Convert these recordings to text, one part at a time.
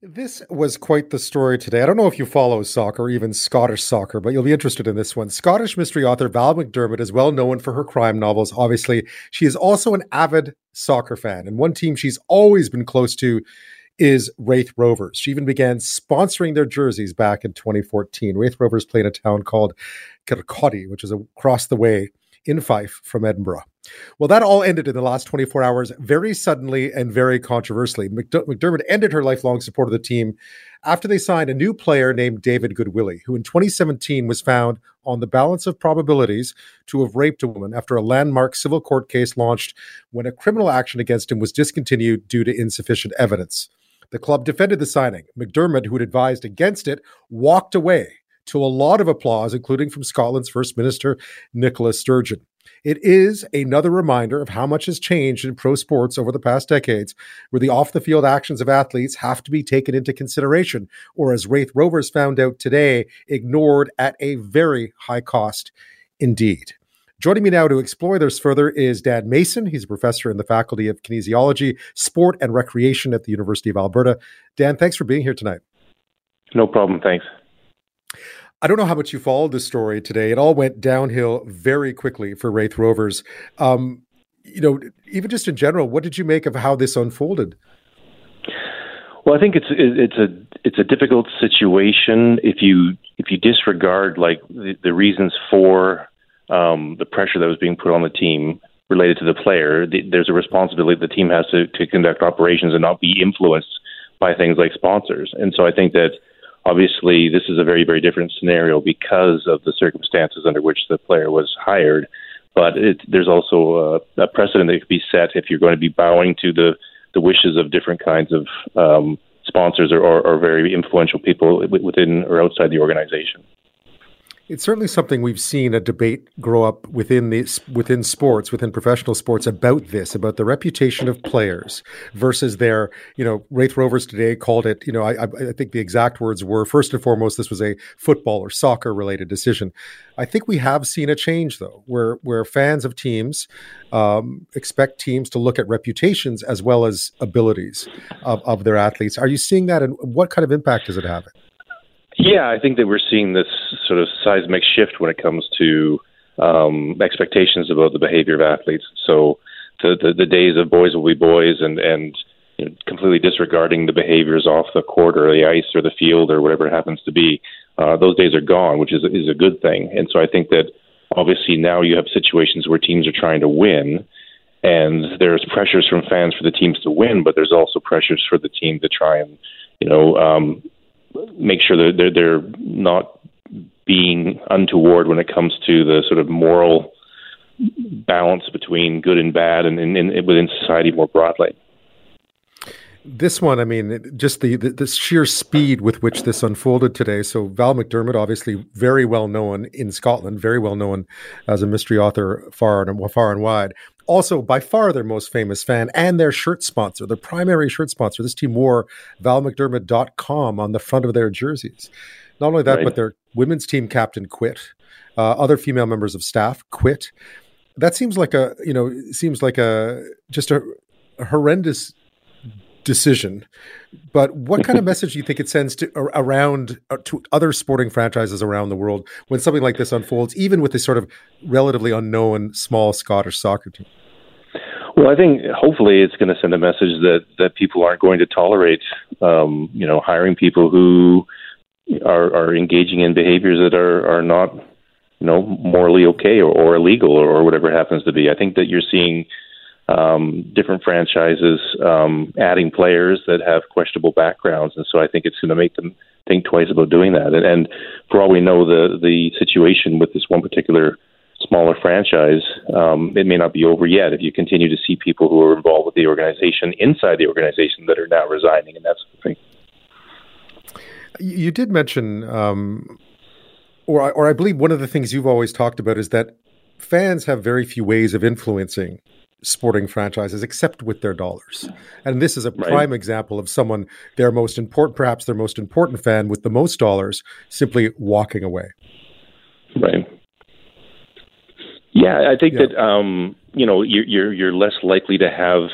This was quite the story today. I don't know if you follow soccer even Scottish soccer, but you'll be interested in this one. Scottish mystery author Val McDermid is well known for her crime novels. Obviously, she is also an avid soccer fan, and one team she's always been close to is Raith Rovers. She even began sponsoring their jerseys back in 2014. Raith Rovers play in a town called Kirkcaldy, which is across the way in Fife from Edinburgh. Well, that all ended in the last 24 hours very suddenly and very controversially. McDermid ended her lifelong support of the team after they signed a new player named David Goodwillie, who in 2017 was found on the balance of probabilities to have raped a woman after a landmark civil court case launched when a criminal action against him was discontinued due to insufficient evidence. The club defended the signing. McDermid, who had advised against it, walked away to a lot of applause, including from Scotland's First Minister, Nicola Sturgeon. It is another reminder of how much has changed in pro sports over the past decades, where the off the field actions of athletes have to be taken into consideration, or as Raith Rovers found out today, ignored at a very high cost indeed. Joining me now to explore this further is Dan Mason. He's a professor in the Faculty of Kinesiology, Sport and Recreation at the University of Alberta. Dan, thanks for being here tonight. No problem. Thanks. I don't know how much you followed the story today. It all went downhill very quickly for Raith Rovers. Um, you know, even just in general, what did you make of how this unfolded? Well, I think it's it's a it's a difficult situation if you if you disregard like the, the reasons for um, the pressure that was being put on the team related to the player. The, there's a responsibility the team has to, to conduct operations and not be influenced by things like sponsors. And so I think that Obviously, this is a very, very different scenario because of the circumstances under which the player was hired. But it, there's also a, a precedent that could be set if you're going to be bowing to the, the wishes of different kinds of um, sponsors or, or, or very influential people within or outside the organization. It's certainly something we've seen a debate grow up within the within sports, within professional sports, about this, about the reputation of players versus their, you know, Raith Rovers today called it, you know, I, I think the exact words were first and foremost, this was a football or soccer related decision. I think we have seen a change though, where where fans of teams um, expect teams to look at reputations as well as abilities of, of their athletes. Are you seeing that, and what kind of impact does it have? Yeah, I think that we're seeing this sort of seismic shift when it comes to um, expectations about the behavior of athletes. So the, the, the days of boys will be boys and and you know, completely disregarding the behaviors off the court or the ice or the field or whatever it happens to be, uh, those days are gone, which is is a good thing. And so I think that obviously now you have situations where teams are trying to win. And there's pressures from fans for the teams to win, but there's also pressures for the team to try and, you know, um, make sure that they're, they're not being untoward when it comes to the sort of moral balance between good and bad and, and, and within society more broadly. This one, I mean, just the, the, the sheer speed with which this unfolded today. So Val McDermid, obviously very well known in Scotland, very well known as a mystery author far and far and wide also by far their most famous fan and their shirt sponsor, their primary shirt sponsor. This team wore valmcdermid.com on the front of their jerseys. Not only that, right. but their women's team captain quit. Uh, other female members of staff quit. That seems like a, you know, seems like a just a, a horrendous decision. But what kind of message do you think it sends to around uh, to other sporting franchises around the world when something like this unfolds, even with this sort of relatively unknown small Scottish soccer team? Well, I think hopefully it's going to send a message that that people aren't going to tolerate, um, you know, hiring people who are are engaging in behaviors that are are not, you know, morally okay or, or illegal or, or whatever it happens to be. I think that you're seeing um, different franchises um, adding players that have questionable backgrounds, and so I think it's going to make them think twice about doing that. And, and for all we know, the the situation with this one particular smaller franchise, um, it may not be over yet. If you continue to see people who are involved with the organization inside the organization that are now resigning and that sort of thing. You did mention, um, or or I believe one of the things you've always talked about is that fans have very few ways of influencing sporting franchises except with their dollars. And this is a right. prime example of someone, their most important, perhaps their most important fan with the most dollars, simply walking away. Right. Yeah, I think yeah. that um, you know you're, you're you're less likely to have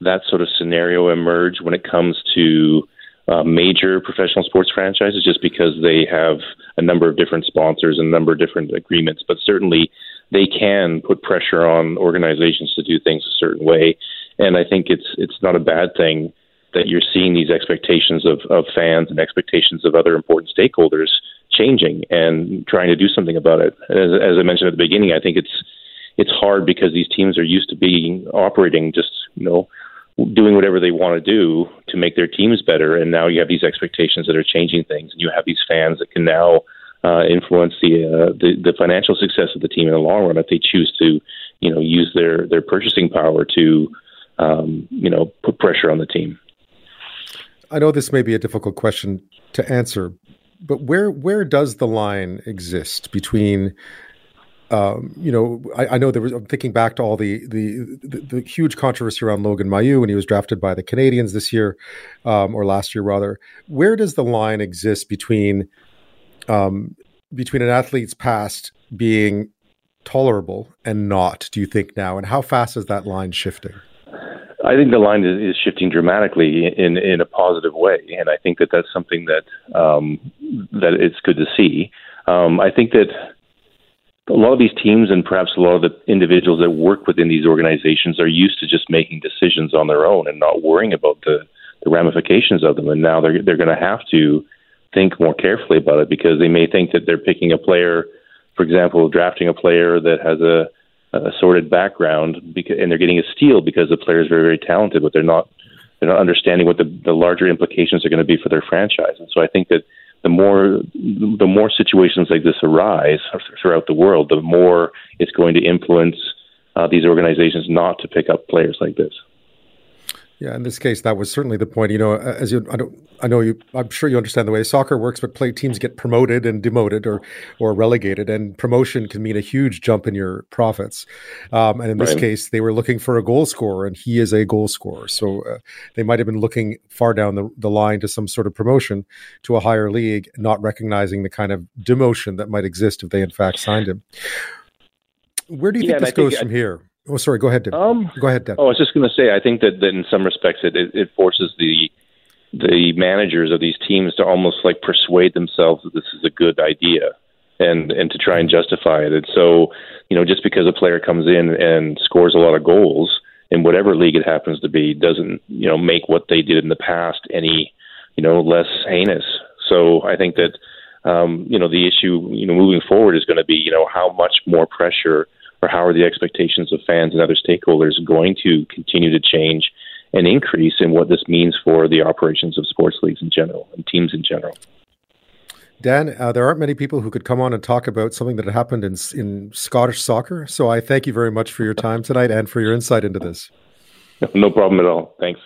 that sort of scenario emerge when it comes to uh, major professional sports franchises just because they have a number of different sponsors and a number of different agreements. But certainly, they can put pressure on organizations to do things a certain way, and I think it's it's not a bad thing that you're seeing these expectations of, of fans and expectations of other important stakeholders changing and trying to do something about it. As, as I mentioned at the beginning, I think it's it's hard because these teams are used to being operating just you know doing whatever they want to do to make their teams better, and now you have these expectations that are changing things, and you have these fans that can now uh, influence the, uh, the the financial success of the team in the long run if they choose to you know use their their purchasing power to um, you know put pressure on the team. I know this may be a difficult question to answer, but where where does the line exist between um, you know, I, I, know there was. I'm thinking back to all the, the, the the huge controversy around Logan Mailloux when he was drafted by the Canadiens this year, um, or last year rather. Where does the line exist between um, between an athlete's past being tolerable and not? Do you think now, and how fast is that line shifting? I think the line is, shifting dramatically in in a positive way, and I think that that's something that um, that it's good to see. Um, I think that a lot of these teams and perhaps a lot of the individuals that work within these organizations are used to just making decisions on their own and not worrying about the, the ramifications of them. And now they're they're going to have to think more carefully about it because they may think that they're picking a player, for example, drafting a player that has a a sordid background, because, and they're getting a steal because the player is very, very talented, but they're not they're not understanding what the, the larger implications are going to be for their franchise. And so I think that the more the more situations like this arise throughout the world, the more it's going to influence uh, these organizations not to pick up players like this. Yeah, in this case, that was certainly the point. You know, as you, I don't, I know you, I'm sure you understand the way soccer works, but play teams get promoted and demoted or or relegated, and promotion can mean a huge jump in your profits. Um, and in this right. case, they were looking for a goal scorer, and he is a goal scorer, so uh, they might have been looking far down the, the line to some sort of promotion to a higher league, not recognizing the kind of demotion that might exist if they in fact signed him. Where do you yeah, think this goes think, from I, here? Oh, sorry. Go ahead, Deb. Um, go ahead, Deb. Oh, I was just going to say, I think that, that in some respects, it, it, it forces the the managers of these teams to almost like persuade themselves that this is a good idea and and to try and justify it. And so, you know, just because a player comes in and scores a lot of goals in whatever league it happens to be doesn't, you know, make what they did in the past any, you know, less heinous. So I think that um, you know, the issue, you know, moving forward is going to be, you know, how much more pressure or how are the expectations of fans and other stakeholders going to continue to change and increase in what this means for the operations of sports leagues in general and teams in general. Dan, uh, there aren't many people who could come on and talk about something that happened in in Scottish soccer. So I thank you very much for your time tonight and for your insight into this. No problem at all. Thanks.